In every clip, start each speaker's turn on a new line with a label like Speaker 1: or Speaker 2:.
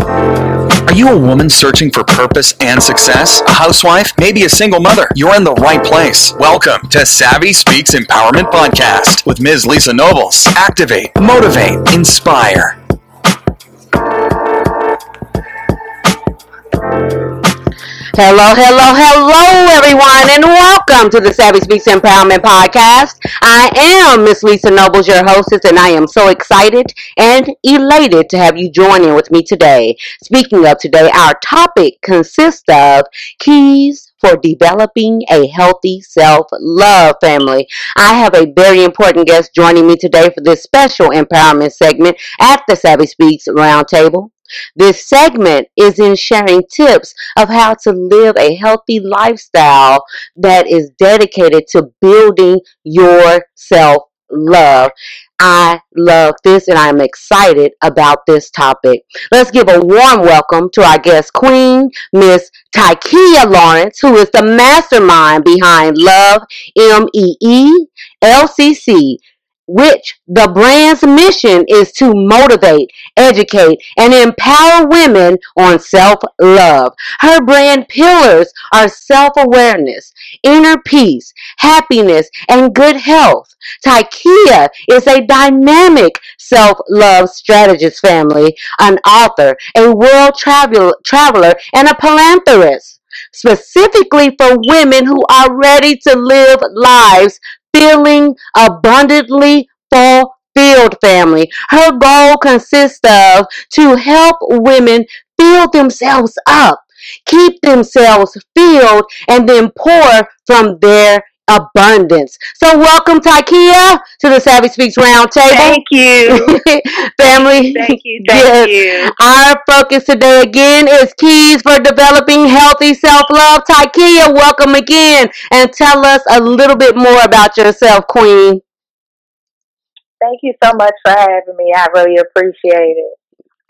Speaker 1: Are you a woman searching for purpose and success? A housewife? Maybe a single mother? You're in the right place. Welcome to Savvy Speaks Empowerment Podcast with Ms. Lisa Nobles. Activate, motivate, inspire.
Speaker 2: Hello, hello, hello, everyone, and welcome to the Savvy Speaks Empowerment Podcast. I am Miss Lisa Nobles, your hostess, and I am so excited and elated to have you join in with me today. Speaking of today, our topic consists of keys for developing a healthy self-love family. I have a very important guest joining me today for this special empowerment segment at the Savvy Speaks Roundtable. This segment is in sharing tips of how to live a healthy lifestyle that is dedicated to building your self love. I love this and I'm excited about this topic. Let's give a warm welcome to our guest queen, Miss Ti'Keya Lawrence, who is the mastermind behind Love M-E-E LCC which the brand's mission is to motivate, educate, and empower women on self love. Her brand pillars are self awareness, inner peace, happiness, and good health. Ti'Keya is a dynamic self love strategist family, an author, a world travel- traveler, and a philanthropist specifically for women who are ready to live lives feeling abundantly fulfilled family. Her goal consists of to help women fill themselves up, keep themselves filled, and then pour from their abundance. So welcome Ti'Keya to the Savvy Speaks Roundtable.
Speaker 3: Thank you.
Speaker 2: Family.
Speaker 3: Thank you. Thank
Speaker 2: Yes.
Speaker 3: you.
Speaker 2: Our focus today again is keys for developing healthy self-love. Ti'Keya, welcome again and tell us a little bit more about yourself, Queen.
Speaker 3: Thank you so much for having me. I really appreciate it.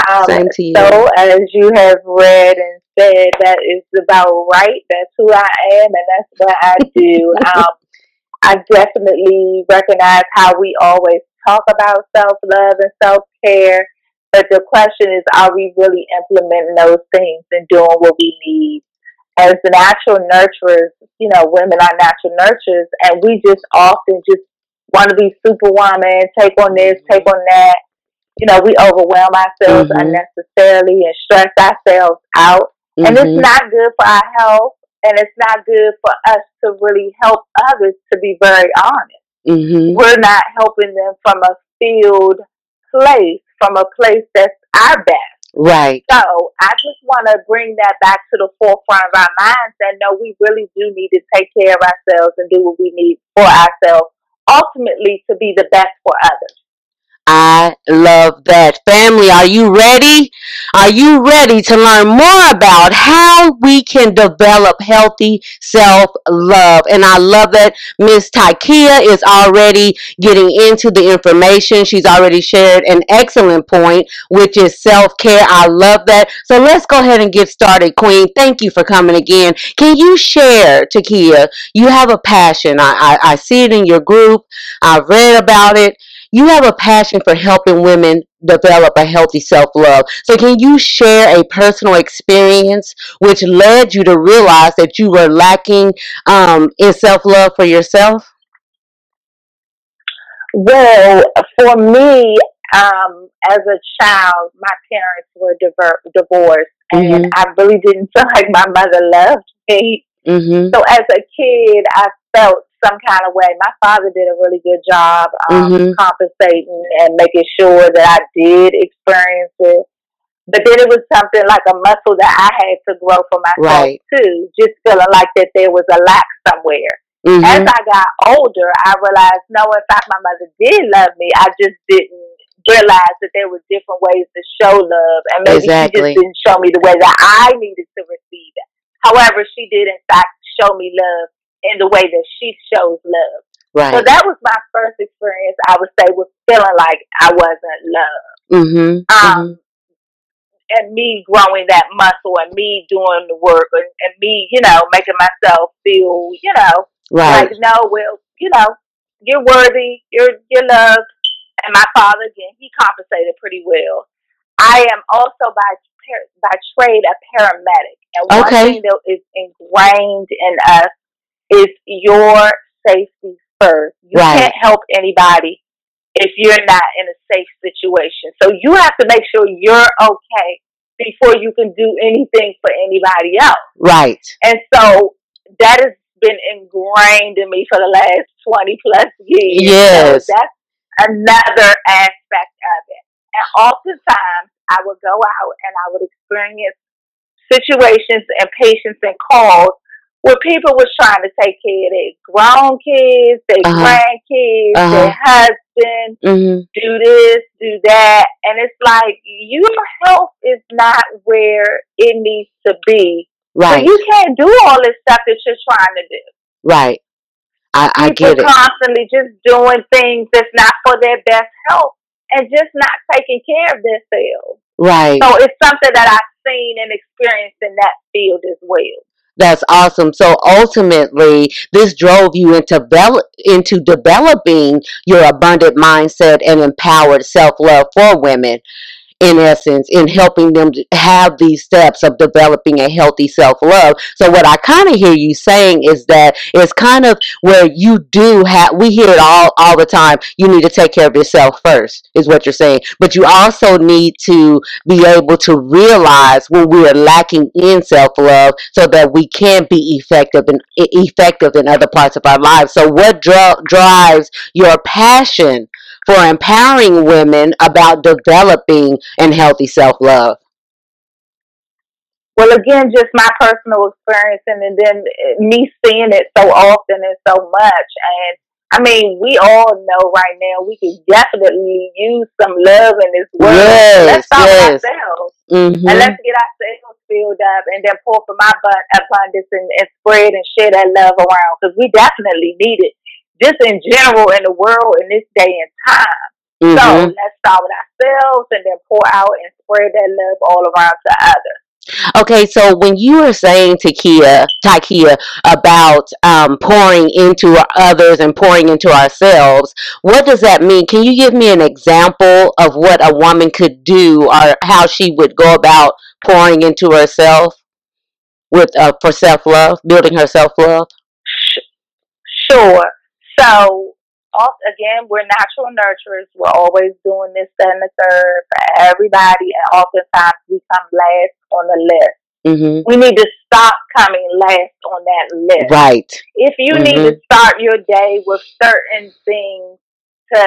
Speaker 3: Um,
Speaker 2: Same to you.
Speaker 3: So, as you have read and said, that is about right. That's who I am, and that's what I do. um, I definitely recognize how we always talk about self love and self care, but the question is, are we really implementing those things and doing what we need? As the natural nurturers, you know, women are natural nurturers, and we just often just want to be superwoman, take on this, take on that. You know, we overwhelm ourselves
Speaker 2: Mhm.
Speaker 3: unnecessarily and stress ourselves out. And it's
Speaker 2: Mhm.
Speaker 3: not good for our health, and it's not good for us to really help others, to be very honest.
Speaker 2: Mhm.
Speaker 3: We're not helping them from a field place, from a place that's our best.
Speaker 2: Right.
Speaker 3: So I just want to bring that back to the forefront of our minds that no, we really do need to take care of ourselves and do what we need for ourselves, ultimately to be the best for others.
Speaker 2: I love that. Family, are you ready? Are you ready to learn more about how we can develop healthy self love? And I love that Miss Ti'Keya is already getting into the information. She's already shared an excellent point, which is self care. I love that. So let's go ahead and get started, Queen. Thank you for coming again. Can you share, Ti'Keya? You have a passion. I, I, I see it in your group. I've read about it you have a passion for helping women develop a healthy self love. So, can you share a personal experience which led you to realize that you were lacking um, in self love for yourself?
Speaker 3: Well, for me, um, as a child, my parents were diver- divorced, and
Speaker 2: Mhm.
Speaker 3: I really didn't feel like my mother loved me.
Speaker 2: Mm-hmm.
Speaker 3: So as a kid, I felt some kind of way. My father did a really good job um,
Speaker 2: Mhm.
Speaker 3: compensating and making sure that I did experience it. But then it was something like a muscle that I had to grow for myself
Speaker 2: Right.
Speaker 3: too. Just feeling like that there was a lack somewhere. As
Speaker 2: Mm-hmm.
Speaker 3: I got older, I realized no, in fact, my mother did love me. I just didn't realize that there were different ways to show love, and maybe
Speaker 2: Exactly.
Speaker 3: she just didn't show me the way that I needed to receive it. However, she did in fact show me love in the way that she shows love.
Speaker 2: Right.
Speaker 3: So that was my first experience. I would say with feeling like I wasn't loved,
Speaker 2: mm-hmm.
Speaker 3: um, and me growing that muscle, and me doing the work, and, and me, you know, making myself feel, you know,
Speaker 2: Right.
Speaker 3: like no, well, you know, you're worthy, you're you're loved. And my father again, he compensated pretty well. I am also by by trade a paramedic, and one
Speaker 2: Okay.
Speaker 3: thing that is ingrained in us is your safety first. You
Speaker 2: Right.
Speaker 3: can't help anybody if you're not in a safe situation. So you have to make sure you're okay before you can do anything for anybody else.
Speaker 2: Right.
Speaker 3: And so that has been ingrained in me for the last 20 plus years.
Speaker 2: Yes.
Speaker 3: So that's another aspect of it. And oftentimes I would go out and I would experience situations and patients and calls where people was trying to take care of their grown kids, their
Speaker 2: Uh-huh.
Speaker 3: grandkids,
Speaker 2: Uh-huh.
Speaker 3: their husband,
Speaker 2: hmm
Speaker 3: do this, do that. And it's like your health is not where it needs to be. So you can't do all this stuff that you're trying to do.
Speaker 2: Right. I, I
Speaker 3: People
Speaker 2: get it.
Speaker 3: constantly just doing things that's not for their best health and just not taking care of themselves.
Speaker 2: Right.
Speaker 3: So it's something that I've seen and experienced in that field as well.
Speaker 2: That's awesome. So ultimately, this drove you into into developing your abundant mindset and empowered self love for women. In essence, in helping them have these steps of developing a healthy self love. So, what I kind of hear you saying is that it's kind of where you do have, we hear it all, all the time. You need to take care of yourself first, is what you're saying. But you also need to be able to realize when we are lacking in self love so that we can be effective in effective in other parts of our lives. So what dri- drives your passion for empowering women about developing and healthy self love?
Speaker 3: Well, again, just my personal experience and, and then uh, me seeing it so often and so much. And I mean, we all know right now we can definitely use some love in this world.
Speaker 2: Yes,
Speaker 3: let's start
Speaker 2: yes.
Speaker 3: ourselves.
Speaker 2: Mm-hmm.
Speaker 3: And let's get ourselves filled up and then pour from our abun- abundance and, and spread and share that love around because we definitely need it just in general in the world in this day and time. So
Speaker 2: Mm-hmm.
Speaker 3: let's start with ourselves and then pour out and spread that love all around to others.
Speaker 2: Okay, so when you were saying to Kia, Ti'Keya, about um, pouring into others and pouring into ourselves, what does that mean? Can you give me an example of what a woman could do or how she would go about pouring into herself with uh, for self love, building her self love?
Speaker 3: Sure. So, off, again, we're natural nurturers. We're always doing this, that, and the third for everybody, and oftentimes we come last on the list.
Speaker 2: Mm-hmm.
Speaker 3: We need to stop coming last on that list.
Speaker 2: Right.
Speaker 3: If you need to start your day with certain things to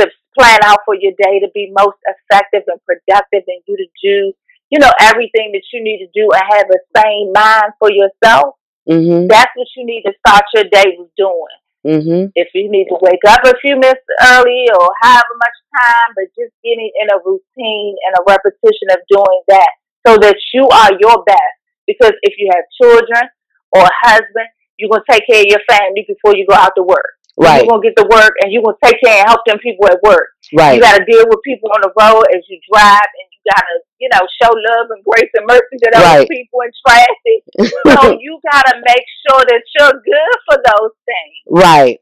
Speaker 3: to plan out for your day to be most effective and productive, and you to do, you know, everything that you need to do and have a sane mind for yourself,
Speaker 2: Mm-hmm.
Speaker 3: that's what you need to start your day with doing
Speaker 2: Mm-hmm.
Speaker 3: if you need to wake up a few minutes early or however much time, but just getting in a routine and a repetition of doing that so that you are your best. Because if you have children or a husband, you're going to take care of your family before you go out to work.
Speaker 2: Right.
Speaker 3: You're going to get to work and you're going to take care and help them people at work.
Speaker 2: Right.
Speaker 3: You got to deal with people on the road as you drive and you got to, you know, show love and grace and mercy to
Speaker 2: Right.
Speaker 3: those people in traffic. So you got to make sure that you're good for those things.
Speaker 2: right.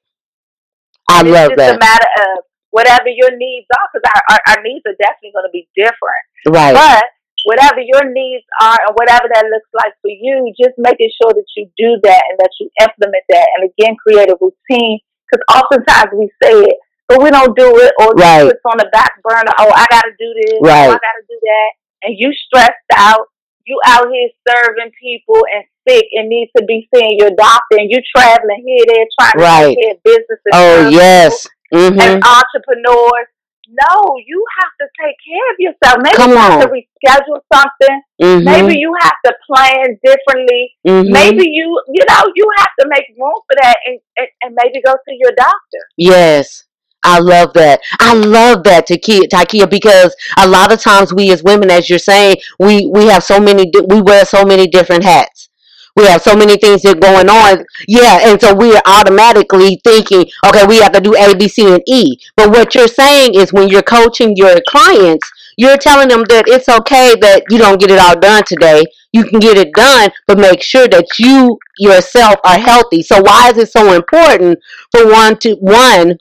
Speaker 2: I
Speaker 3: And
Speaker 2: love
Speaker 3: it's just
Speaker 2: that.
Speaker 3: a matter of whatever your needs are, because our, our, our needs are definitely going to be different.
Speaker 2: Right.
Speaker 3: But whatever your needs are and whatever that looks like for you, just making sure that you do that and that you implement that. And again, create a routine, because oftentimes we say it, but we don't do it, or
Speaker 2: Right.
Speaker 3: it's on the back burner. Oh, I got to do this.
Speaker 2: Right.
Speaker 3: Oh, I got to do that. And you stressed out. You out here serving people and sick and need to be seeing your doctor, and you traveling here, there, trying to
Speaker 2: Right.
Speaker 3: take care business. and
Speaker 2: Oh yes. Mm-hmm.
Speaker 3: as entrepreneurs. No, you have to take care of yourself. Maybe
Speaker 2: Come
Speaker 3: you have
Speaker 2: on.
Speaker 3: to reschedule something.
Speaker 2: Mm-hmm.
Speaker 3: Maybe you have to plan differently.
Speaker 2: mm-hmm.
Speaker 3: Maybe you, you know, you have to make room for that and, and, and maybe go to your doctor.
Speaker 2: Yes. I love that. I love that, Ti'Keya, Ti'Keya, because a lot of times we as women, as you're saying, we, we have so many, we wear so many different hats. We have so many things that are going on. Yeah, and so we are automatically thinking, okay, we have to do A, B, C, and E. But what you're saying is when you're coaching your clients, you're telling them that it's okay that you don't get it all done today. You can get it done, but make sure that you yourself are healthy. So why is it so important for one to one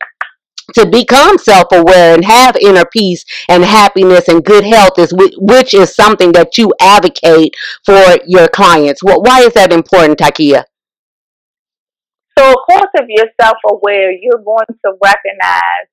Speaker 2: to become self-aware and have inner peace and happiness and good health is which is something that you advocate for your clients. Well, why is that important, Ti'Keya?
Speaker 3: So, of course, if you're self-aware, you're going to recognize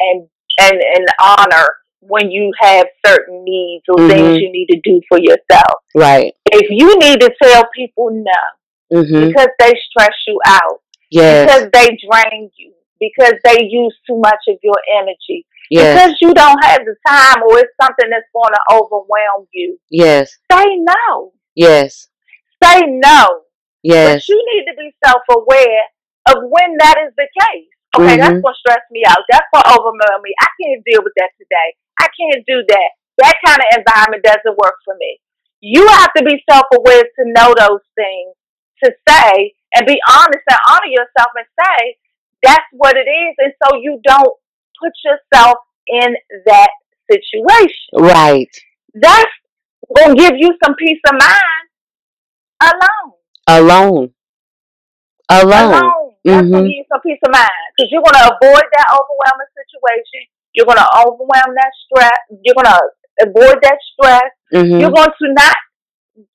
Speaker 3: and and and honor when you have certain needs or mm-hmm. things you need to do for yourself.
Speaker 2: Right.
Speaker 3: If you need to tell people no mm-hmm. because they stress you out,
Speaker 2: yes.
Speaker 3: because they drain you, because they use too much of your energy, yes. because you don't have the time or it's something that's going to overwhelm you.
Speaker 2: Yes.
Speaker 3: Say no.
Speaker 2: Yes.
Speaker 3: Say no.
Speaker 2: Yes.
Speaker 3: But you need to be self aware of when that is the case. Okay, mm-hmm. that's gonna stress me out. That's gonna overwhelm me. I can't deal with that today. I can't do that. That kind of environment doesn't work for me. You have to be self aware to know those things, to say and be honest and honor yourself and say, that's what it is. And so you don't put yourself in that situation.
Speaker 2: Right.
Speaker 3: That's going to give you some peace of mind alone.
Speaker 2: Alone. Alone.
Speaker 3: Alone. That's mm-hmm. going to give you some peace of mind because you're going to avoid that overwhelming situation. You're going to overwhelm that stress. You're going to avoid that stress. Mm-hmm. You're going to not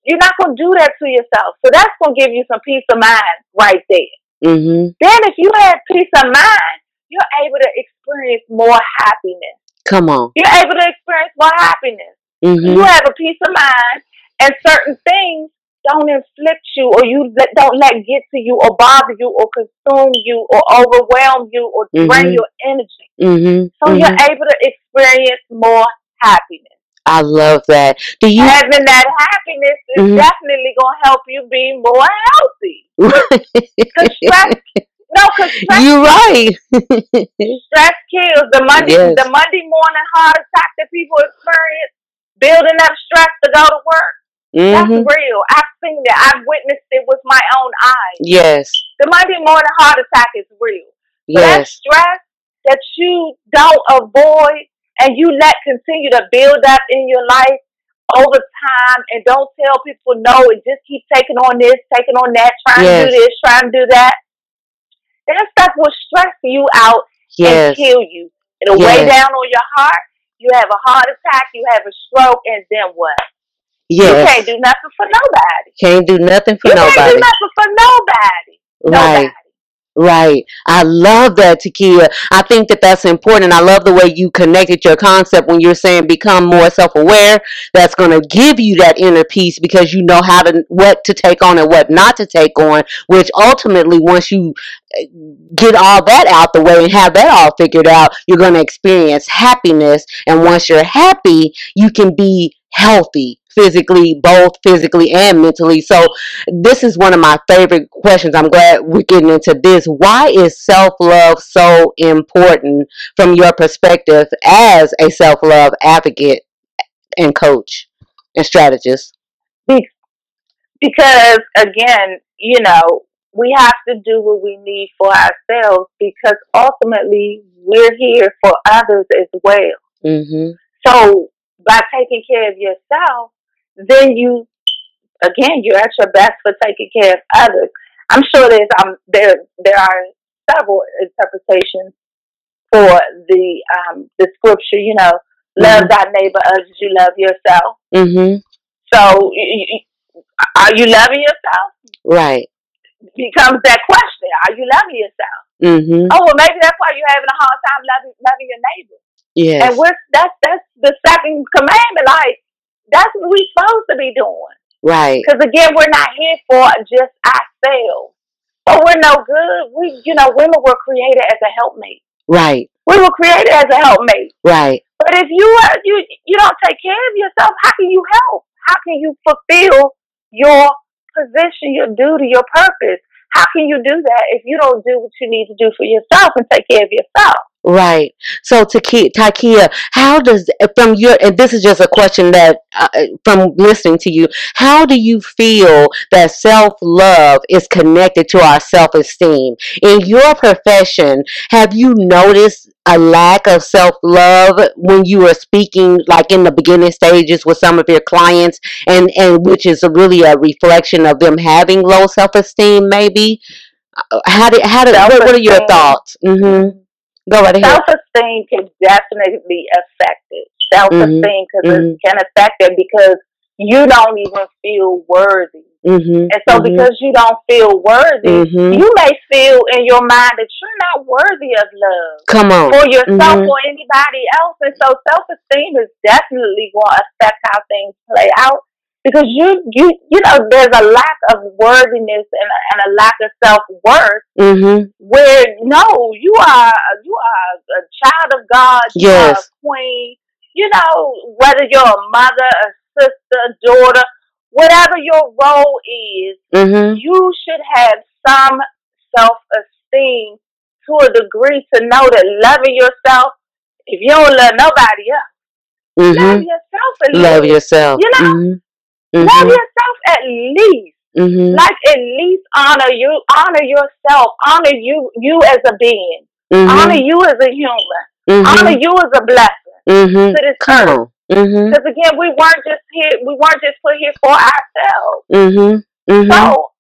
Speaker 3: you're not going to do that to yourself. So that's going to give you some peace of mind right there.
Speaker 2: Mm-hmm.
Speaker 3: Then, if you have peace of mind, you're able to experience more happiness.
Speaker 2: Come on.
Speaker 3: You're able to experience more happiness. Mm-hmm. You have a peace of mind, and certain things don't inflict you, or you don't let get to you, or bother you, or consume you, or overwhelm you, or drain mm-hmm. your energy.
Speaker 2: Mm-hmm.
Speaker 3: So you're mm-hmm. able to experience more happiness.
Speaker 2: I love that. Do you
Speaker 3: having that happiness is mm-hmm. definitely gonna help you be more healthy. Cause stress, no, cause stress,
Speaker 2: you're right.
Speaker 3: stress kills. The Monday, yes. the Monday morning heart attack that people experience, building up stress to go to work. Mm-hmm. That's real. I've seen it. I've witnessed it with my own eyes.
Speaker 2: Yes.
Speaker 3: The Monday morning heart attack is real.
Speaker 2: So yes.
Speaker 3: that stress that you don't avoid and you let continue to build up in your life over time and don't tell people no and just keep taking on this, taking on that, trying yes. to do this, trying to do that. That stuff will stress you out yes. and kill you. It'll yes. weigh down on your heart. You have a heart attack, you have a stroke, and then what?
Speaker 2: Yes.
Speaker 3: You can't do nothing for nobody.
Speaker 2: Can't do nothing for
Speaker 3: you
Speaker 2: nobody.
Speaker 3: Can't do nothing for nobody.
Speaker 2: Right.
Speaker 3: Nobody.
Speaker 2: Right. I love that, Ti'Keya. I think that that's important. I love the way you connected your concept when you're saying become more self-aware. That's going to give you that inner peace because you know how to, what to take on and what not to take on, which ultimately, once you eh, get all that out the way and have that all figured out, you're going to experience happiness. And once you're happy, you can be healthy physically, both physically and mentally. So, this is one of my favorite questions. I'm glad we're getting into this. Why is self love so important from your perspective as a self love advocate and coach and strategist?
Speaker 3: Because, again, you know, we have to do what we need for ourselves because ultimately we're here for others as well.
Speaker 2: Mm-hmm.
Speaker 3: So, by taking care of yourself, then you, again, you're at your best for taking care of others. I'm sure there's um there there are several interpretations for the um the scripture. You know, love mm-hmm. thy neighbor as you love yourself.
Speaker 2: Mm-hmm.
Speaker 3: So, are you loving yourself?
Speaker 2: Right.
Speaker 3: Becomes that question: Are you loving yourself?
Speaker 2: Mm-hmm.
Speaker 3: Oh well, maybe that's why you're having a hard time loving loving your neighbor.
Speaker 2: Yes.
Speaker 3: And we're that's that's the second commandment. Like that's what we're supposed to be doing.
Speaker 2: Right.
Speaker 3: Because again, we're not here for just ourselves. But we're no good. We, you know, women were created as a helpmate.
Speaker 2: Right.
Speaker 3: We were created as a helpmate.
Speaker 2: Right.
Speaker 3: But if you uh, you you don't take care of yourself, how can you help? How can you fulfill your position, your duty, your purpose? How can you do that if you don't do what you need to do for yourself and take care of yourself?
Speaker 2: Right. So, Ti'Keya, how does from your and this is just a question that uh, from listening to you, how do you feel that self love is connected to our self esteem in your profession? Have you noticed a lack of self love when you are speaking, like in the beginning stages with some of your clients, and and which is really a reflection of them having low self esteem, maybe? Uh, how did how did what, what are your thoughts? Mm-hmm Go right ahead.
Speaker 3: Self esteem can definitely affect it. Self esteem because
Speaker 2: Mhm.
Speaker 3: it can affect it because you don't even feel worthy.
Speaker 2: Mm-hmm.
Speaker 3: And so because you don't feel worthy,
Speaker 2: hmm
Speaker 3: you may feel in your mind that you're not worthy of love
Speaker 2: Come on.
Speaker 3: for yourself
Speaker 2: Mhm.
Speaker 3: or anybody else. And so self esteem is definitely going to affect how things play out because you you you know there's a lack of worthiness and a, and a lack of self worth
Speaker 2: Mm-hmm.
Speaker 3: where no you are you are a child of God, you are a
Speaker 2: Yes.
Speaker 3: queen. You know whether you're a mother, a sister, a daughter, whatever your role is
Speaker 2: Mm-hmm.
Speaker 3: you should have some self esteem to a degree to know that loving yourself, if you don't love nobody else, love
Speaker 2: Mm-hmm.
Speaker 3: yourself at
Speaker 2: Love yourself.
Speaker 3: You know?
Speaker 2: Mm-hmm.
Speaker 3: Love yourself at least.
Speaker 2: Mm-hmm.
Speaker 3: Like at least honor you, honor yourself, honor you, you as a being,
Speaker 2: Mm-hmm.
Speaker 3: honor you as a human, honor
Speaker 2: Mm-hmm.
Speaker 3: you as a blessing
Speaker 2: Mm-hmm.
Speaker 3: to this
Speaker 2: Come
Speaker 3: earth.
Speaker 2: Mm-hmm.
Speaker 3: Because again, we weren't just here, we weren't just put here for ourselves. So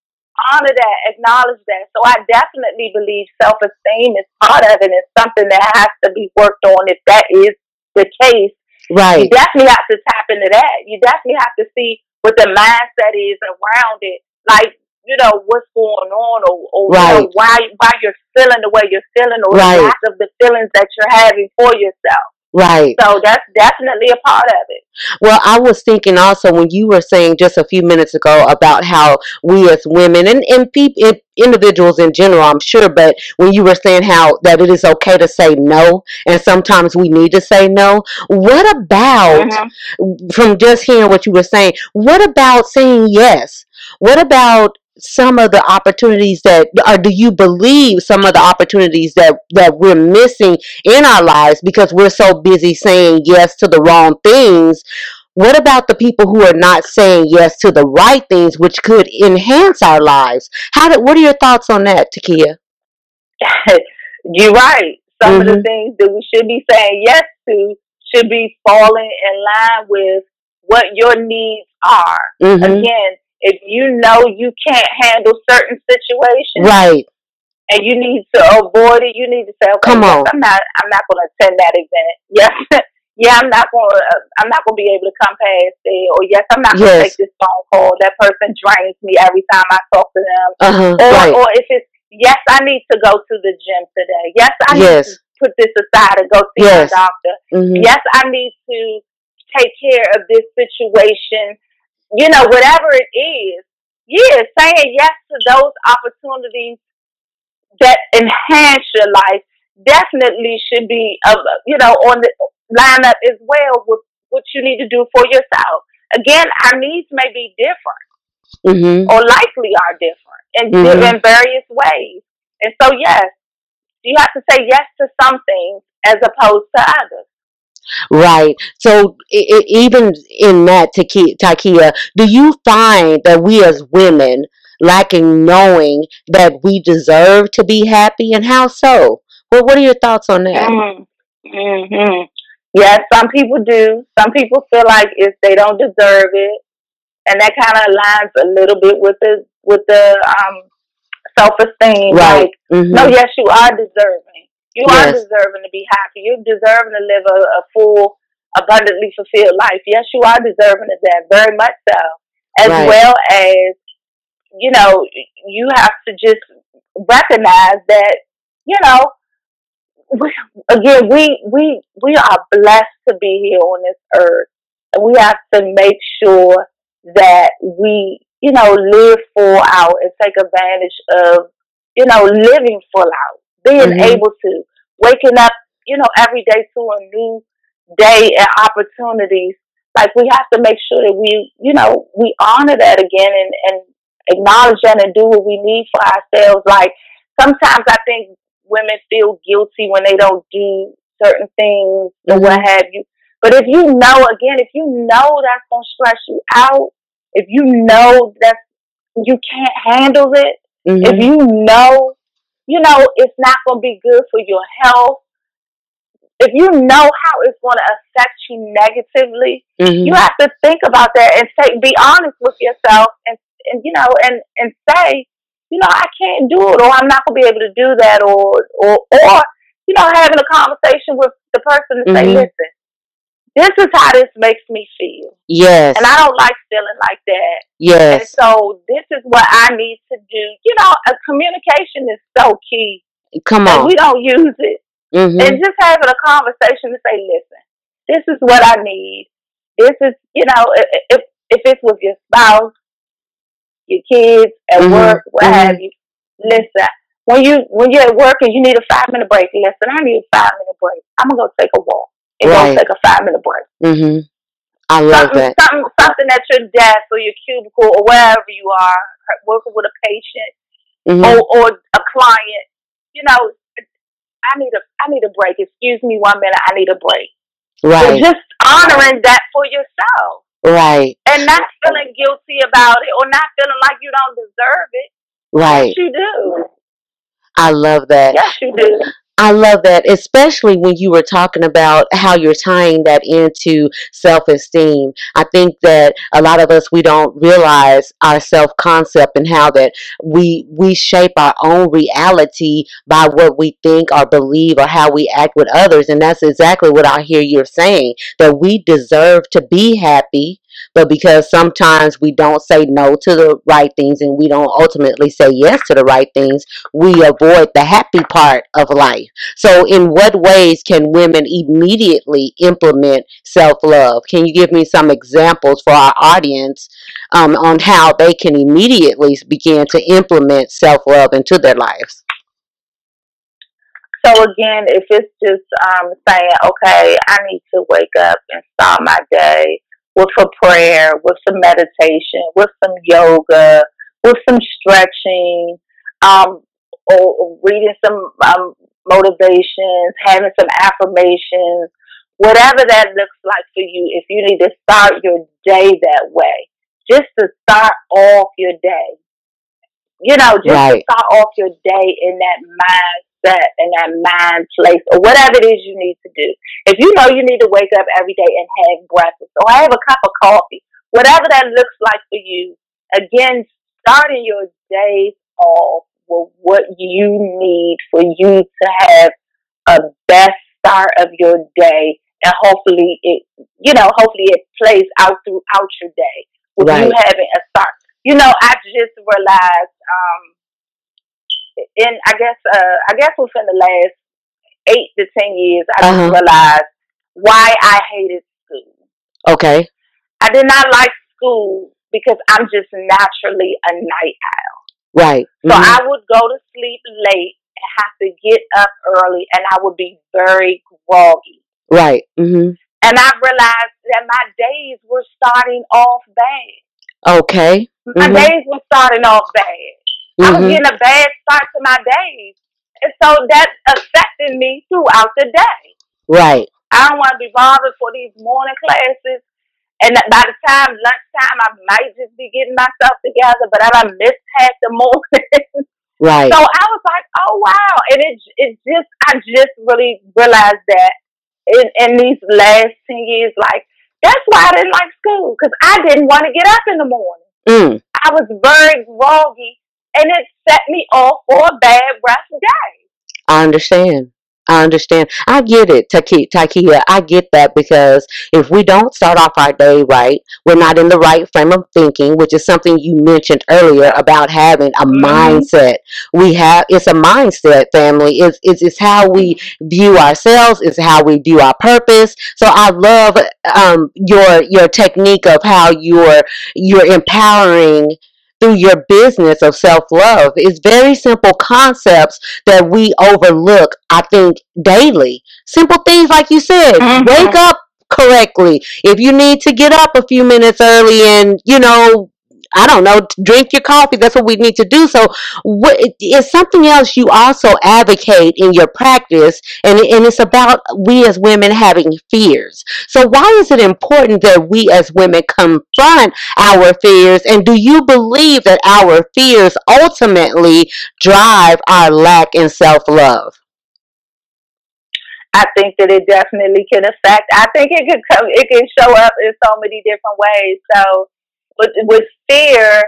Speaker 3: honor that, acknowledge that. So I definitely believe self esteem is part of it and it's something that has to be worked on if that is the case.
Speaker 2: Right.
Speaker 3: You definitely have to tap into that. You definitely have to see what the mindset is around it. Like, you know, what's going on or, or you know, why why you're feeling the way you're feeling or
Speaker 2: Right.
Speaker 3: the lack of the feelings that you're having for yourself.
Speaker 2: Right.
Speaker 3: So that's definitely a part of it.
Speaker 2: Well, I was thinking also when you were saying just a few minutes ago about how we as women and and people, individuals in general, I'm sure, but when you were saying how that it is okay to say no, and sometimes we need to say no. What about
Speaker 3: Mhm.
Speaker 2: from just hearing what you were saying? What about saying yes? What about some of the opportunities that, or do you believe some of the opportunities that that we're missing in our lives because we're so busy saying yes to the wrong things? What about the people who are not saying yes to the right things, which could enhance our lives? How do, What are your thoughts on that, Ti'Keya?
Speaker 3: You're right. Some of the
Speaker 2: Mhm.
Speaker 3: things that we should be saying yes to should be falling in line with what your needs are.
Speaker 2: Mm-hmm.
Speaker 3: Again, if you know you can't handle certain situations
Speaker 2: Right.
Speaker 3: and you need to avoid it, you need to say, okay,
Speaker 2: Come on.
Speaker 3: I'm not, I'm not going to attend that event. Yes, yeah, I'm not going to, I'm not going to be able to come past it. Or yes, I'm not going to
Speaker 2: Yes.
Speaker 3: take this phone call. That person drains me every time I talk to them.
Speaker 2: Uh huh.
Speaker 3: Or,
Speaker 2: Right.
Speaker 3: or if it's yes, I need to go to the gym today. Yes, I need
Speaker 2: Yes.
Speaker 3: to put this aside and go see
Speaker 2: Yes.
Speaker 3: my doctor.
Speaker 2: Mm-hmm.
Speaker 3: Yes, I need to take care of this situation. You know, whatever it is. Yeah, saying yes to those opportunities that enhance your life definitely should be, uh, you know, on the line up as well with what you need to do for yourself. Again, our needs may be different
Speaker 2: Mm-hmm.
Speaker 3: or likely are different in,
Speaker 2: Mhm.
Speaker 3: in various ways. And so, yes, you have to say yes to some things as opposed to others.
Speaker 2: Right. So i i even in that, Taki- Ti'Keya, do you find that we as women lacking knowing that we deserve to be happy, and how so? Well, what are your thoughts on that?
Speaker 3: Mm. hmm Yes, some people do. Some people feel like if they don't deserve it, and that kind of aligns a little bit with the with the um, self esteem.
Speaker 2: Right.
Speaker 3: Like,
Speaker 2: hmm
Speaker 3: no, yes, you are deserving. You are deserving to be happy. You're deserving to live a, a full, abundantly fulfilled life. Yes, you are deserving of that, very much so. As
Speaker 2: Right.
Speaker 3: well as, you know, you have to just recognize that, you know, we, again, we we we are blessed to be here on this earth, and we have to make sure that we, you know, live full out and take advantage of, you know, living full out, being
Speaker 2: Mhm.
Speaker 3: able to waking up, you know, every day to a new day and opportunities. Like we have to make sure that we, you know, we honor that again and and acknowledge that and do what we need for ourselves. Like sometimes I think women feel guilty when they don't do certain things or what
Speaker 2: Mhm.
Speaker 3: have you. But if you know, again, if you know that's gonna stress you out, if you know that you can't handle it,
Speaker 2: hmm
Speaker 3: if you know, you know, it's not gonna be good for your health, if you know how it's gonna affect you negatively,
Speaker 2: hmm
Speaker 3: you have to think about that and say, be honest with yourself, and and you know, and and say, you know, I can't do it, or I'm not gonna be able to do that, or or or you know, having a conversation with the person to say,
Speaker 2: Mhm.
Speaker 3: listen, this is how this makes me feel.
Speaker 2: Yes.
Speaker 3: And I don't like feeling like that.
Speaker 2: Yes.
Speaker 3: And so this is what I need to do. You know, a communication is so key.
Speaker 2: Come
Speaker 3: And
Speaker 2: on.
Speaker 3: we don't use it.
Speaker 2: hmm
Speaker 3: And just having a conversation to say, listen, this is what I need. This is, you know, if if it's with your spouse, your kids, at
Speaker 2: Mhm,
Speaker 3: work, what
Speaker 2: mhm.
Speaker 3: have you. Listen, when you when you're at work and you need a five minute break, listen, I need a five minute break. I'm gonna go take a walk and
Speaker 2: Right.
Speaker 3: go take a five minute break.
Speaker 2: hmm I love
Speaker 3: Something,
Speaker 2: that.
Speaker 3: something, something at your desk or your cubicle or wherever you are, working with a patient
Speaker 2: hmm
Speaker 3: or, or a client. You know, I need a I need a break. Excuse me one minute. I need a break. So
Speaker 2: Right.
Speaker 3: just honoring that for yourself
Speaker 2: Right.
Speaker 3: and not feeling guilty about it or not feeling like you don't deserve it.
Speaker 2: Right.
Speaker 3: Yes, you do.
Speaker 2: I love that.
Speaker 3: Yes, you do.
Speaker 2: I love that, especially when you were talking about how you're tying that into self esteem. I think that a lot of us we don't realize our self concept and how that we we shape our own reality by what we think or believe or how we act with others. And that's exactly what I hear you're saying. That we deserve to be happy, but because sometimes we don't say no to the right things and we don't ultimately say yes to the right things, we avoid the happy part of life. So, in what ways can women immediately implement self love? Can you give me some examples for our audience um, on how they can immediately begin to implement self love into their lives?
Speaker 3: So again, if it's just um, saying, okay, I need to wake up and start my day with a prayer, with some meditation, with some yoga, with some stretching, um, or, reading some um, motivations, having some affirmations, whatever that looks like for you. If you need to start your day that way, just to start off your day, you know, just
Speaker 2: Right.
Speaker 3: to start off your day in that mindset, in that mind place, or whatever it is you need to do. If you know you need to wake up every day and have breakfast, or have a cup of coffee, whatever that looks like for you, again, starting your day off with what you need for you to have a best start of your day, and hopefully it, you know, hopefully it plays out throughout your day with you having a start. You know, I just realized, um, in I guess, uh, I guess within the last eight to ten years, I
Speaker 2: Uh-huh.
Speaker 3: just realized why I hated school.
Speaker 2: Okay.
Speaker 3: I did not like school because I'm just naturally a night owl.
Speaker 2: Right.
Speaker 3: So
Speaker 2: Mhm.
Speaker 3: I would go to sleep late and have to get up early, and I would be very groggy.
Speaker 2: Right. hmm
Speaker 3: And I realized that my days were starting off bad.
Speaker 2: Okay.
Speaker 3: My
Speaker 2: Mhm.
Speaker 3: days were starting off bad. I was getting a bad start to my days. And so that affected me throughout the day.
Speaker 2: Right.
Speaker 3: I don't want to be bothered for these morning classes. And by the time lunchtime, I might just be getting myself together, but I done missed half the morning.
Speaker 2: Right.
Speaker 3: so I was like, oh, wow. And it, it just, I just really realized that in, in these last 10 years, like, that's why I didn't like school, because I didn't want to get up in the morning.
Speaker 2: Mm.
Speaker 3: I was very groggy, and it set me off for a bad rough day.
Speaker 2: I understand. I understand. I get it, Taki- Ti'Keya. I get that because if we don't start off our day right, we're not in the right frame of thinking, which is something you mentioned earlier about having a
Speaker 3: Mhm.
Speaker 2: mindset. We have it's a mindset, family. It's, it's it's how we view ourselves. It's how we view our purpose. So I love um, your your technique of how you're you're empowering through your business of self love. It's very simple concepts that we overlook, I think, daily. Simple things like you said,
Speaker 3: Mhm.
Speaker 2: wake up correctly. If you need to get up a few minutes early and, you know, I don't know, drink your coffee. That's what we need to do. So, what it's something else you also advocate in your practice, and and it's about we as women having fears. So, why is it important that we as women confront our fears? And do you believe that our fears ultimately drive our lack in self love?
Speaker 3: I think that it definitely can affect. I think it can come. It can show up in so many different ways. So, with with fear,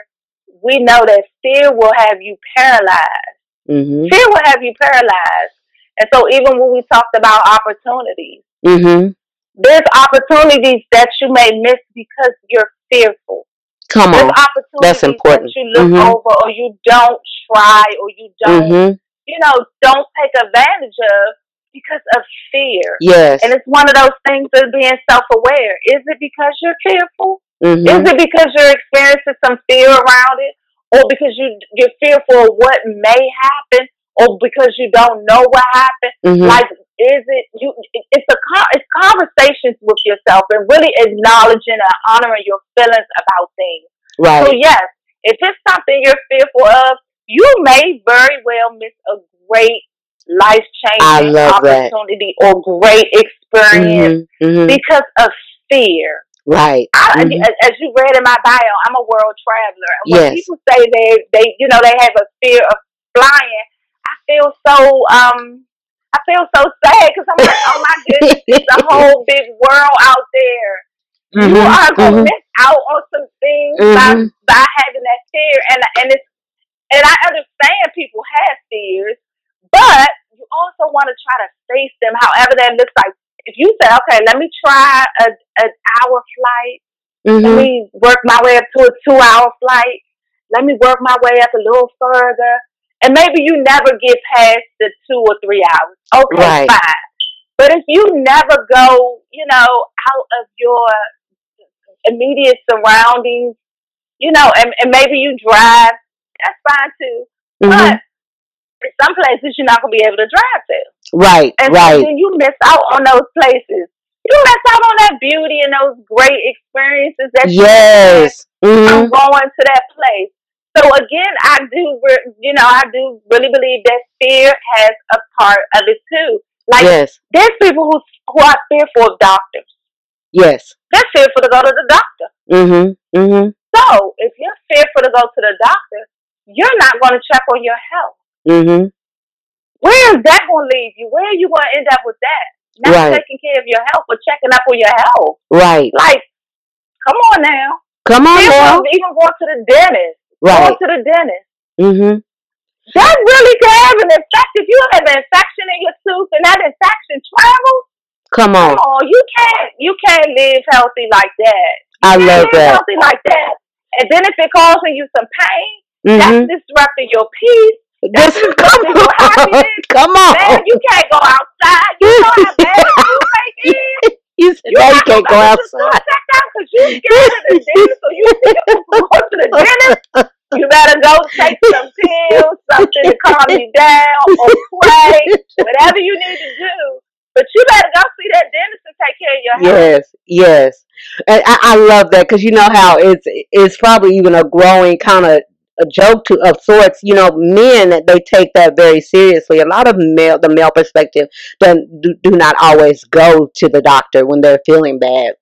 Speaker 3: we know that fear will have you paralyzed.
Speaker 2: Mm-hmm.
Speaker 3: Fear will have you paralyzed. And so even when we talked about opportunities,
Speaker 2: Mhm.
Speaker 3: there's opportunities that you may miss because you're fearful.
Speaker 2: Come
Speaker 3: There's
Speaker 2: on.
Speaker 3: opportunities
Speaker 2: That's important.
Speaker 3: that you look
Speaker 2: Mhm.
Speaker 3: over or you don't try or you don't,
Speaker 2: Mhm.
Speaker 3: you know, don't take advantage of because of fear.
Speaker 2: Yes.
Speaker 3: And it's one of those things of being self aware. Is it because you're fearful?
Speaker 2: Mhm.
Speaker 3: Is it because you're experiencing some fear around it? Or because you you're fearful of what may happen? Or because you don't know what happened?
Speaker 2: Mhm.
Speaker 3: Like is it you it's a it's conversations with yourself and really acknowledging and honoring your feelings about things.
Speaker 2: Right.
Speaker 3: So yes, if it's something you're fearful of, you may very well miss a great life changing
Speaker 2: love that.
Speaker 3: opportunity or great experience
Speaker 2: Mhm. Mhm.
Speaker 3: because of fear.
Speaker 2: Right.
Speaker 3: I,
Speaker 2: Mhm.
Speaker 3: as, you read in my bio, I'm a world traveler. And when
Speaker 2: Yes.
Speaker 3: people say they, they, you know, they have a fear of flying, I feel so, um, I feel so sad because I'm like, oh my goodness, it's a whole big world out there. You
Speaker 2: Mhm.
Speaker 3: are gonna
Speaker 2: Mhm.
Speaker 3: miss out on some things by
Speaker 2: Mhm.
Speaker 3: by having that fear, and and it's and I understand people have fears, but you also want to try to face them, however that looks like. If you say, okay, let me try a an hour flight let
Speaker 2: Mhm.
Speaker 3: me work my way up to a two hour flight. Let me work my way up a little further. And maybe you never get past the two or three hours. Okay,
Speaker 2: Right.
Speaker 3: fine. But if you never go, you know, out of your immediate surroundings, you know, and, and maybe you drive, that's fine too.
Speaker 2: Mhm.
Speaker 3: But in some places you're not gonna be able to drive to.
Speaker 2: Right.
Speaker 3: And so
Speaker 2: Right.
Speaker 3: then you miss out on those places. You miss out on that beauty and those great experiences that you had
Speaker 2: Yes. Mhm.
Speaker 3: from going to that place. So again, I do, you know, I do really believe that fear has a part of it too. Like
Speaker 2: Yes.
Speaker 3: there's people who who are fearful of doctors.
Speaker 2: Yes.
Speaker 3: They're fearful to go to the doctor.
Speaker 2: Mhm. Mhm.
Speaker 3: So if you're fearful to go to the doctor, you're not going to check on your health.
Speaker 2: Mhm.
Speaker 3: Where is that going to leave you? Where are you going to end up with that? Not
Speaker 2: Right.
Speaker 3: taking care of your health, or checking up on your health.
Speaker 2: Right.
Speaker 3: Like, come on now.
Speaker 2: Come on
Speaker 3: Fearful
Speaker 2: now.
Speaker 3: even going to the dentist.
Speaker 2: Right.
Speaker 3: Going to the dentist.
Speaker 2: Mm-hmm.
Speaker 3: That really can have an effect. If you have an infection in your tooth and that infection travels,
Speaker 2: Come on.
Speaker 3: come on, you can't you can't live healthy like that.
Speaker 2: I
Speaker 3: You
Speaker 2: love
Speaker 3: can't live
Speaker 2: that.
Speaker 3: healthy like that. And then if it causing you some pain, that's
Speaker 2: Mhm.
Speaker 3: disrupting your peace. That's
Speaker 2: come
Speaker 3: disrupting your
Speaker 2: on. Come on.
Speaker 3: Man, you can't go outside. You know how bad the toothache is.
Speaker 2: You said
Speaker 3: You
Speaker 2: now you can't go outside.
Speaker 3: tooth checked out because you scared of the dentist, so you fearful to go to the dentist. You better go take some pills, something to calm you down, or pray, whatever you need to do. But you better go see that dentist and take care of your health.
Speaker 2: Yes, yes, and I, I love that because you know how it's it's probably even a growing kind of a joke to of sorts. You know, men that they take that very seriously. A lot of male, the male perspective, do, do, do not always go to the doctor when they're feeling bad.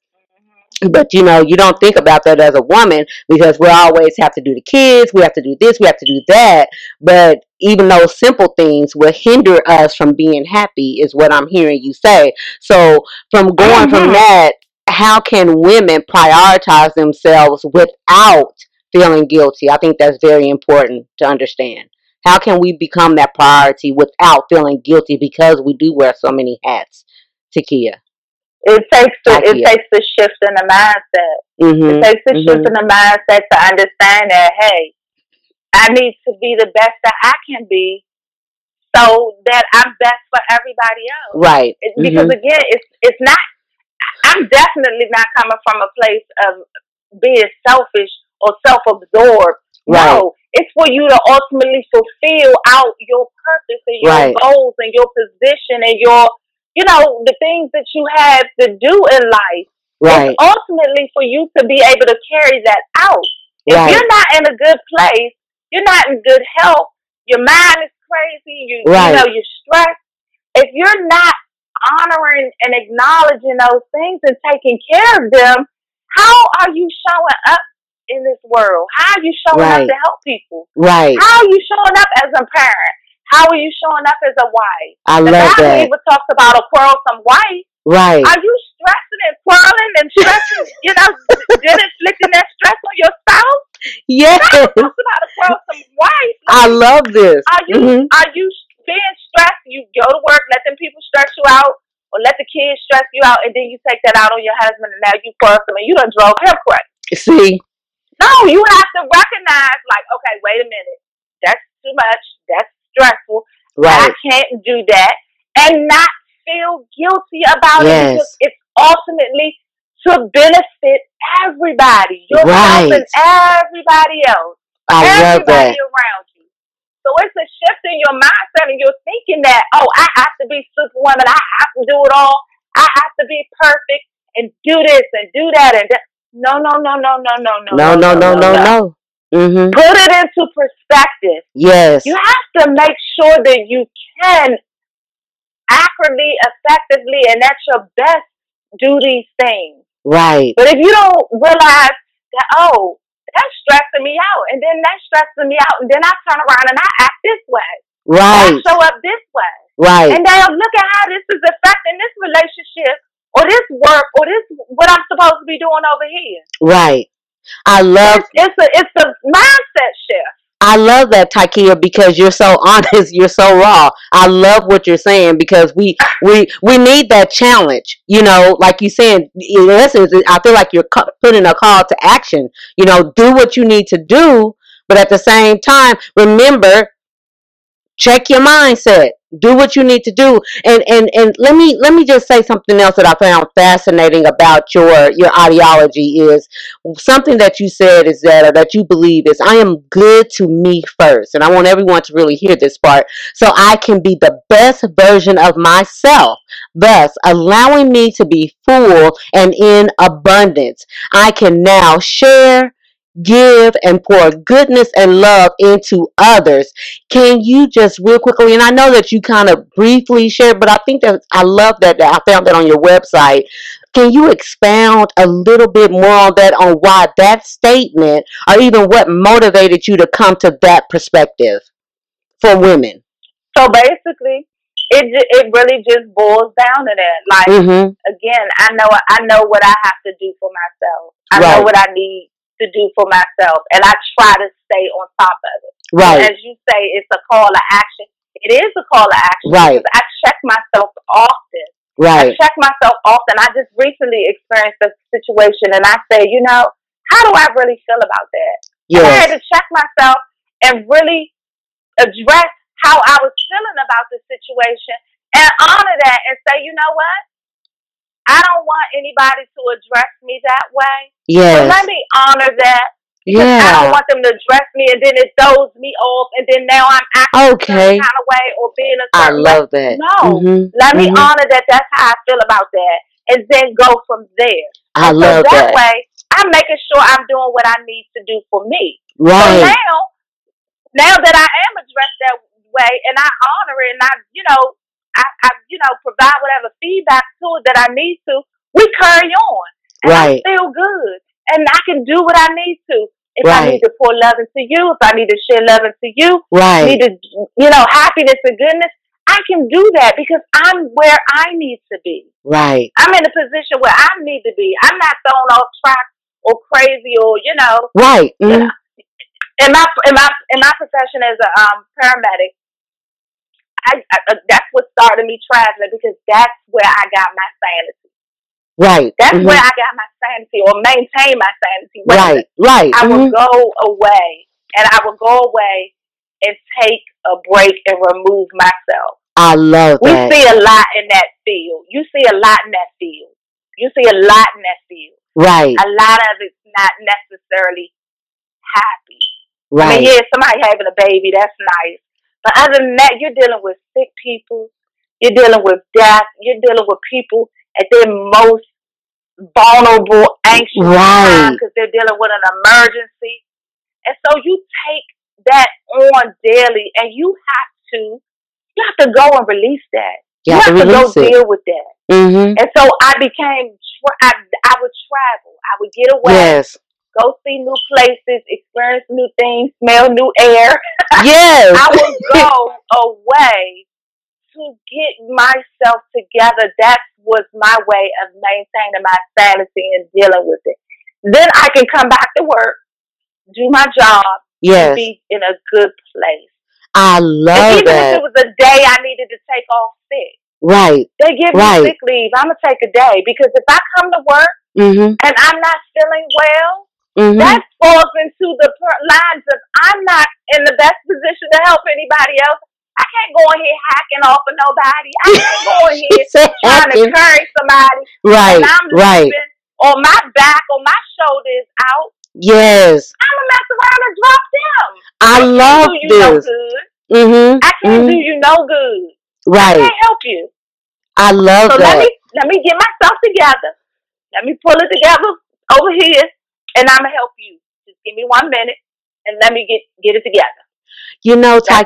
Speaker 2: But you know, you don't think about that as a woman because we always have to do the kids, we have to do this, we have to do that. But even those simple things will hinder us from being happy, is what I'm hearing you say. So, from going from
Speaker 3: Mhm.
Speaker 2: that, how can women prioritize themselves without feeling guilty? I think that's very important to understand. How can we become that priority without feeling guilty because we do wear so many hats, Ti'Keya?
Speaker 3: It takes the, it takes the shift in the mindset.
Speaker 2: Mm-hmm.
Speaker 3: It takes a
Speaker 2: mhm.
Speaker 3: shift in the mindset to understand that, hey, I need to be the best that I can be so that I'm best for everybody else.
Speaker 2: Right.
Speaker 3: It, because
Speaker 2: Mhm.
Speaker 3: again, it's it's not. I'm definitely not coming from a place of being selfish or self-absorbed.
Speaker 2: Right.
Speaker 3: No, it's for you to ultimately fulfill out your purpose and your
Speaker 2: Right.
Speaker 3: goals and your position and your, you know, the things that you have to do in life.
Speaker 2: Right.
Speaker 3: It's ultimately for you to be able to carry that out. If
Speaker 2: Right.
Speaker 3: you're not in a good place, you're not in good health, your mind is crazy, you,
Speaker 2: Right.
Speaker 3: you know, you're stressed. If you're not honoring and acknowledging those things and taking care of them, how are you showing up in this world? How are you showing
Speaker 2: Right.
Speaker 3: up to help people?
Speaker 2: Right.
Speaker 3: How are you showing up as a parent? How are you showing up as a wife?
Speaker 2: I
Speaker 3: The
Speaker 2: love
Speaker 3: Bible
Speaker 2: that.
Speaker 3: even talks about a quarrelsome wife.
Speaker 2: Right.
Speaker 3: Are you stressing and quarreling and stressing, you know, then inflicting that stress on your spouse?
Speaker 2: Yes.
Speaker 3: Bible talks about a quarrelsome wife.
Speaker 2: I love this.
Speaker 3: Are you
Speaker 2: Mhm.
Speaker 3: are you being stressed? You go to work, let them people stress you out, or let the kids stress you out, and then you take that out on your husband, and now you him, and you done drove him crazy.
Speaker 2: See,
Speaker 3: No, you have to recognize, like, okay, wait a minute, that's too much, that's stressful.
Speaker 2: right.
Speaker 3: I can't do that, and not feel guilty about
Speaker 2: Yes.
Speaker 3: it because it's ultimately to benefit everybody, yourself
Speaker 2: Right.
Speaker 3: and everybody else
Speaker 2: I love
Speaker 3: everybody
Speaker 2: that.
Speaker 3: around you. So it's a shift in your mindset and you're thinking that, oh, I have to be superwoman, I have to do it all, I have to be perfect and do this and do that and that. No, no, no, no, no, no, no.
Speaker 2: No, no, no, no, no. No. Mhm.
Speaker 3: Put it into perspective.
Speaker 2: Yes.
Speaker 3: You have to make sure that you can accurately, effectively, and at your best do these things.
Speaker 2: Right.
Speaker 3: But if you don't realize that, oh, that's stressing me out, and then that's stressing me out, and then I turn around and I act this way,
Speaker 2: Right.
Speaker 3: I show up this way,
Speaker 2: Right.
Speaker 3: and now look at how this is affecting this relationship, or this work, or this what I'm supposed to be doing over here.
Speaker 2: Right. I love
Speaker 3: It's, it's a it's a mindset shift.
Speaker 2: I love that Ti'Keya because you're so honest, you're so raw. I love what you're saying because we we we need that challenge. You know, like you saying, in essence, I feel like you're putting a call to action. You know, do what you need to do, but at the same time, remember, check your mindset. Do what you need to do, and and and let me let me just say something else that I found fascinating about your your ideology is something that you said is that or that you believe is I am good to me first, and I want everyone to really hear this part so I can be the best version of myself, thus allowing me to be full and in abundance. I can now share. Give and pour goodness and love into others. Can you just real quickly, and I know that you kind of briefly shared, but I think that I love that, that I found that on your website. Can you expound a little bit more on that, on why that statement, or even what motivated you to come to that perspective for women?
Speaker 3: So basically, it it really just boils down to that. Like
Speaker 2: Mm-hmm.
Speaker 3: again, I know I know what I have to do for myself. I know what I need to do for myself, and I try to stay on top of it.
Speaker 2: Right.
Speaker 3: As you say, it's a call to action. It is a call to action
Speaker 2: Right.
Speaker 3: I check myself often.
Speaker 2: Right.
Speaker 3: I check myself often. I just recently experienced a situation, and I say, you know, how do I really feel about that? And I had to check myself and really address how I was feeling about the situation and honor that and say, you know what? I don't want anybody to address me that way. So let me honor that. Because I don't want them to address me and then it throws me off and then now I'm acting a
Speaker 2: Okay.
Speaker 3: kind of way or being a
Speaker 2: I
Speaker 3: certain way.
Speaker 2: love that.
Speaker 3: No.
Speaker 2: Mhm.
Speaker 3: Let me
Speaker 2: Mhm.
Speaker 3: honor that that's how I feel about that and then go from there.
Speaker 2: I
Speaker 3: And
Speaker 2: love
Speaker 3: so that,
Speaker 2: that.
Speaker 3: way I'm making sure I'm doing what I need to do for me. So
Speaker 2: Right.
Speaker 3: now, now that I am addressed that way and I honor it and I, you know, I, I you know, provide whatever feedback to it that I need to, we carry on. And
Speaker 2: Right.
Speaker 3: I feel good. And I can do what I need to. If I need to pour love into you, if I need to share love into you,
Speaker 2: Right.
Speaker 3: need to, you know, happiness and goodness, I can do that because I'm where I need to be.
Speaker 2: Right.
Speaker 3: I'm in a position where I need to be. I'm not thrown off track or crazy or, you know,
Speaker 2: Right. Mhm.
Speaker 3: in my in my in my profession as a um, paramedic, I, I uh, that's what started me traveling because that's where I got my sanity.
Speaker 2: Right.
Speaker 3: That's
Speaker 2: Mhm.
Speaker 3: where I got my sanity or maintain my sanity.
Speaker 2: Right. Right.
Speaker 3: I would
Speaker 2: Mhm.
Speaker 3: go away and I would go away and take a break and remove myself.
Speaker 2: I love
Speaker 3: We
Speaker 2: that.
Speaker 3: see a lot in that field. You see a lot in that field. You see a lot in that field.
Speaker 2: Right.
Speaker 3: A lot of it's not necessarily happy. I
Speaker 2: Right.
Speaker 3: mean, yeah, somebody having a baby, that's nice. But other than that, you're dealing with sick people. You're dealing with death. You're dealing with people at their most vulnerable, anxious
Speaker 2: Right.
Speaker 3: time because they're dealing with an emergency. And so you take that on daily, and you have to, you have to go and release that.
Speaker 2: You have to
Speaker 3: go
Speaker 2: it.
Speaker 3: deal with that.
Speaker 2: Mhm.
Speaker 3: And so I became, I, I would travel. I would get away
Speaker 2: Yes.
Speaker 3: Go see new places, experience new things, smell new air.
Speaker 2: Yes.
Speaker 3: I would go away to get myself together. That was my way of maintaining my sanity and dealing with it. Then I can come back to work, do my job, and
Speaker 2: Yes.
Speaker 3: be in a good place.
Speaker 2: I love
Speaker 3: and even
Speaker 2: that.
Speaker 3: if it was a day I needed to take off sick,
Speaker 2: right.
Speaker 3: they give
Speaker 2: Right.
Speaker 3: me sick leave. I'm gonna take a day because if I come to work
Speaker 2: Mhm.
Speaker 3: and I'm not feeling well,
Speaker 2: Mhm.
Speaker 3: that falls into the lines of I'm not in the best position to help anybody else. I can't go in here hacking off of nobody. I can't go in here trying to carry somebody
Speaker 2: Right.
Speaker 3: I'm
Speaker 2: Right.
Speaker 3: On my back on my shoulders out.
Speaker 2: Yes.
Speaker 3: I'm gonna mess around and drop them.
Speaker 2: I
Speaker 3: can't
Speaker 2: love
Speaker 3: do you no
Speaker 2: this.
Speaker 3: good.
Speaker 2: Mhm.
Speaker 3: I can't
Speaker 2: Mhm.
Speaker 3: do you no good.
Speaker 2: Right.
Speaker 3: I can't help you.
Speaker 2: I love
Speaker 3: So let me let me get myself together. Let me pull it together over here, and I'm gonna help you. Just give me one minute, and let me get get it together.
Speaker 2: You know, Ty,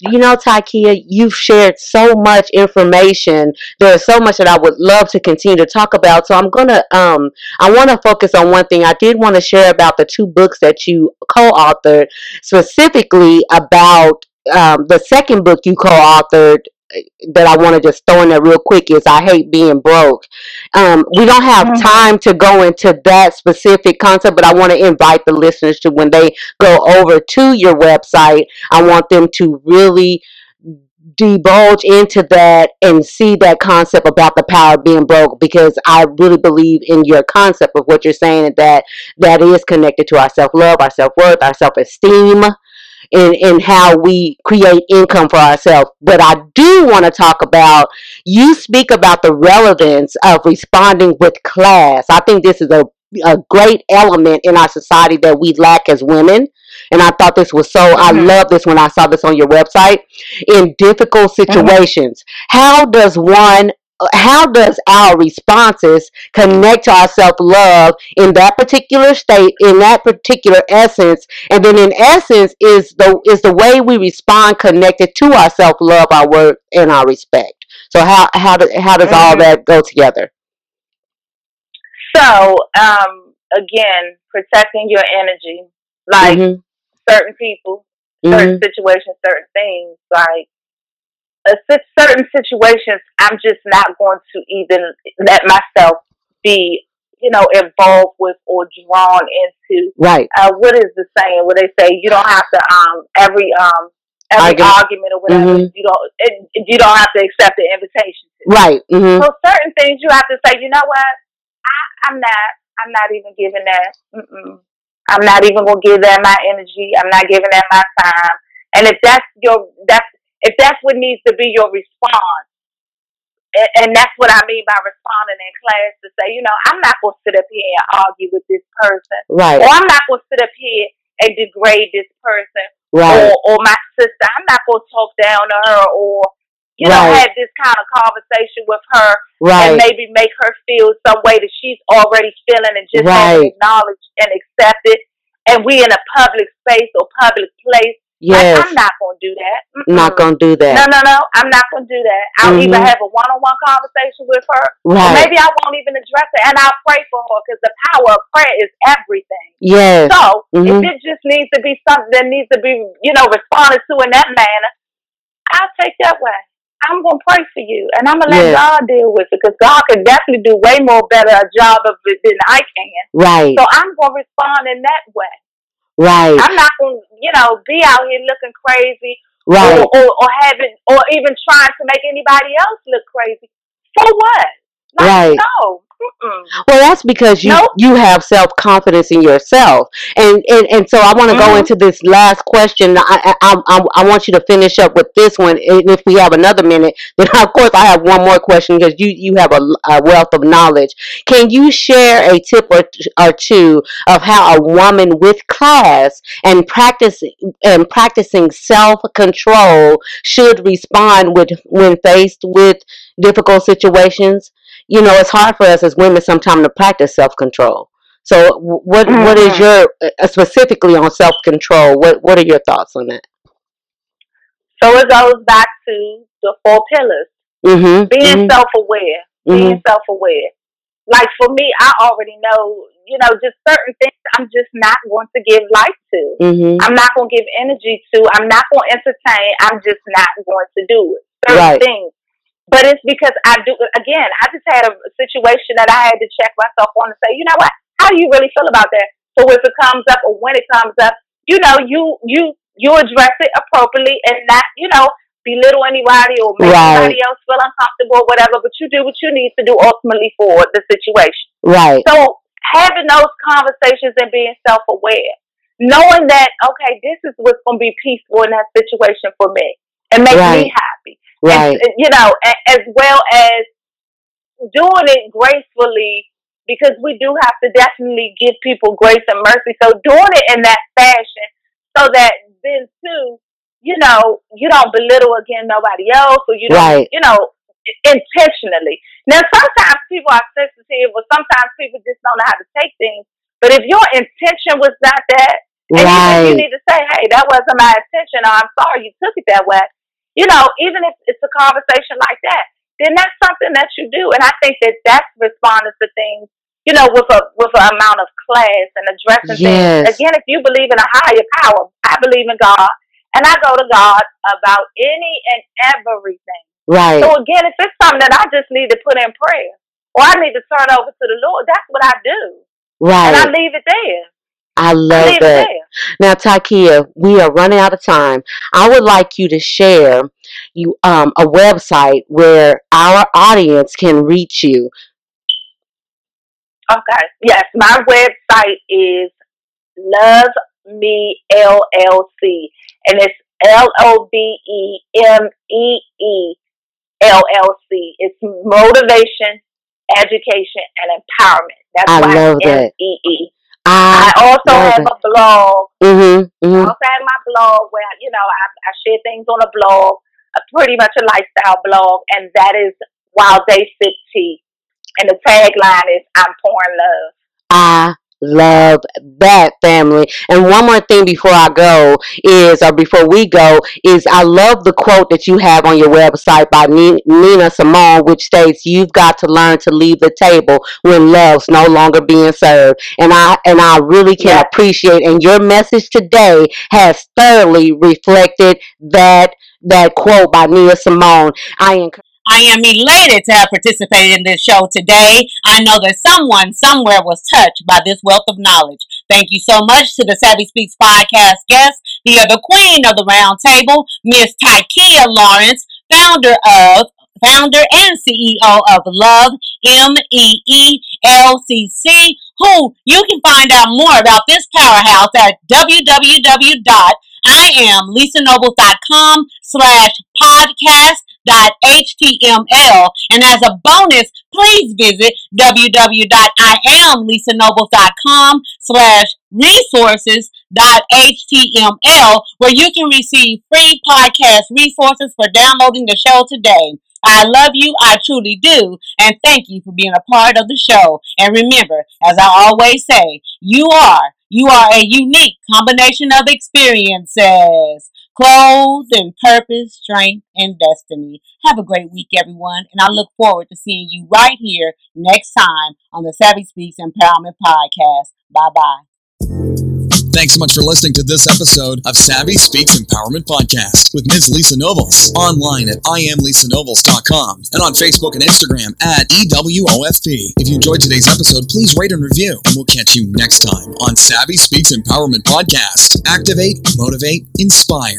Speaker 2: you know, Ti'Keya, you've shared so much information. There's so much that I would love to continue to talk about. So I'm gonna, um, I want to focus on one thing. I did want to share about the two books that you co-authored, specifically about um, the second book you co-authored. That I want to just throw in there real quick is I hate being broke. Um, we don't have
Speaker 3: Mhm.
Speaker 2: time to go into that specific concept, but I want to invite the listeners to when they go over to your website I want them to really divulge into that and see that concept about the power of being broke because I really believe in your concept of what you're saying that that is connected to our self love, our self worth, our self esteem, and, and how we create income for ourselves. But I do want to talk about you speak about the relevance of responding with class. I think this is a a great element in our society that we lack as women. And I thought this was so, I
Speaker 3: Mhm.
Speaker 2: love this when I saw this on your website. In difficult situations, how does one, how does our responses connect to our self love in that particular state, in that particular essence? And then in essence, is the, is the way we respond connected to our self love, our worth, and our respect? So how, how, do, how does all
Speaker 3: Mhm.
Speaker 2: that go together?
Speaker 3: So, um, again, protecting your energy, like
Speaker 2: Mhm,
Speaker 3: certain people, certain
Speaker 2: mhm,
Speaker 3: situations, certain things, like certain situations, I'm just not going to even let myself be, you know, involved with or drawn into.
Speaker 2: Right.
Speaker 3: Uh, what is the saying? Where they say you don't have to um every um every
Speaker 2: Argument.
Speaker 3: argument or whatever
Speaker 2: Mhm.
Speaker 3: you don't it, you don't have to accept the invitation. To.
Speaker 2: Right. hmm
Speaker 3: So certain things you have to say. You know what? I, I'm not. I'm not even giving that. Mm-mm. I'm not even gonna give that my energy. I'm not giving that my time. And if that's your that's if that's what needs to be your response, and, that's what I mean by responding in class to say, you know, I'm not gonna sit up here and argue with this person,
Speaker 2: Right.
Speaker 3: or I'm not gonna sit up here and degrade this person,
Speaker 2: Right.
Speaker 3: or or my sister. I'm not gonna talk down to her, or you know, have this kind of conversation with her
Speaker 2: Right.
Speaker 3: and maybe make her feel some way that she's already feeling and just
Speaker 2: Right.
Speaker 3: hasn't acknowledged and accepted. And we in a public space or public place.
Speaker 2: Yes.
Speaker 3: Like, I'm not gonna do that. Mm-mm.
Speaker 2: Not gonna do
Speaker 3: No,
Speaker 2: that.
Speaker 3: no, no. No. I'm not gonna do that. I'll either
Speaker 2: Mhm.
Speaker 3: have a one-on-one conversation with her, or
Speaker 2: Right.
Speaker 3: maybe I won't even address it, and I'll pray for her because the power of prayer is everything.
Speaker 2: Yes.
Speaker 3: So
Speaker 2: Mhm.
Speaker 3: if it just needs to be something that needs to be, you know, responded to in that manner, I'll take that way. I'm gonna pray for you, and I'm gonna let
Speaker 2: Yes.
Speaker 3: God deal with it because God can definitely do way more better a job of it than I can.
Speaker 2: Right.
Speaker 3: So I'm gonna respond in that way.
Speaker 2: Right.
Speaker 3: I'm not gonna, you know, be out here looking crazy
Speaker 2: Right.
Speaker 3: or, or or having or even trying to make anybody else look crazy. For what? Like,
Speaker 2: Right.
Speaker 3: No. Mm-mm.
Speaker 2: Well, that's because you
Speaker 3: Nope.
Speaker 2: you have self confidence in yourself, and and, and so I want to go
Speaker 3: Mhm.
Speaker 2: into this last question. I, I I I want you to finish up with this one, and if we have another minute, then of course I have one more question because you you have a, a wealth of knowledge. Can you share a tip or, or two of how a woman with class and practice and practicing self control should respond with when faced with difficult situations? You know, it's hard for us as women sometimes to practice self control. So, what what is
Speaker 3: Mhm.
Speaker 2: your uh, specifically on self control? What what are your thoughts on that?
Speaker 3: So it goes back to the four pillars.
Speaker 2: Mm-hmm.
Speaker 3: Being self aware. Being self aware. Like for me, I already know, you know, just certain things I'm just not going to give life to.
Speaker 2: Mm-hmm.
Speaker 3: I'm not going to give energy to. I'm not going to entertain. I'm just not going to do it. Certain
Speaker 2: Right.
Speaker 3: things. But it's because I do, again, I just had a situation that I had to check myself on and say, you know what? How do you really feel about that? So if it comes up or when it comes up, you know, you, you you address it appropriately and not, you know, belittle anybody or make right. anybody else feel uncomfortable or whatever, but you do what you need to do ultimately for the situation.
Speaker 2: Right.
Speaker 3: So having those conversations and being self aware, knowing that, okay, this is what's going to be peaceful in that situation for me and make right. me happy.
Speaker 2: Right.
Speaker 3: And, you know, as well as doing it gracefully because we do have to definitely give people grace and mercy. So doing it in that fashion so that then too you know, you don't belittle again nobody else or you don't, right. you know, intentionally. Now, sometimes people are sensitive or sometimes people just don't know how to take things. But if your intention was not that, and right. you, you need to say, hey, that wasn't my intention or I'm sorry you took it that way. You know, even if it's a conversation like that, then that's something that you do. And I think that that's responding to things, you know, with a with an amount of class and addressing yes. things. Again, if you believe in a higher power, I believe in God. And I go to God about any and everything.
Speaker 2: Right.
Speaker 3: So again, if it's something that I just need to put in prayer or I need to turn over to the Lord, that's what I do.
Speaker 2: Right.
Speaker 3: And I leave it there.
Speaker 2: I love I that. Now, Ti'Keya, we are running out of time. I would like you to share you um, a website where our audience can reach you.
Speaker 3: Okay. Yes, my website is Love Me LLC and it's L O V E M E E L L C. It's motivation, education, and empowerment. That's I why love that. M-E-E. I, I also have a blog.
Speaker 2: Mm-hmm, mm-hmm. I
Speaker 3: also have my blog where you know I, I share things on a blog, a pretty much a lifestyle blog, and that is Wild Day Fit Tea. And the tagline is "I'm pouring love."
Speaker 2: I love that family. And one more thing before I go is, or before we go, is I love the quote that you have on your website by Nina Simone, which states, "You've got to learn to leave the table when love's no longer being served." And I and I really can yeah. appreciate. And your message today has thoroughly reflected that that quote by Nina Simone. I encourage.
Speaker 4: I am elated to have participated in this show today. I know that someone somewhere was touched by this wealth of knowledge. Thank you so much to the Savvy Speaks podcast guest, the other queen of the round table, Miss Ti'Keya Lawrence, founder of founder and CEO of Love M E E L C C, who you can find out more about this powerhouse at www.iamlisanobles.com slash podcast html and as a bonus please visit www.iamlisanobles.com slash resources.html where you can receive free podcast resources for downloading the show today. I love you, I truly do, and thank you for being a part of the show. And remember, as I always say, you are, you are a unique combination of experiences clothes and purpose, strength, and destiny. Have a great week, everyone, and I look forward to seeing you right here next time on the Savvy Speaks Empowerment Podcast. Bye bye.
Speaker 1: Thanks so much for listening to this episode of Savvy Speaks Empowerment Podcast with Ms. Lisa Nobles. Online at IamLisaNobles.com and on Facebook and Instagram at EWOFP. If you enjoyed today's episode, please rate and review, and we'll catch you next time on Savvy Speaks Empowerment Podcast. Activate, motivate, inspire.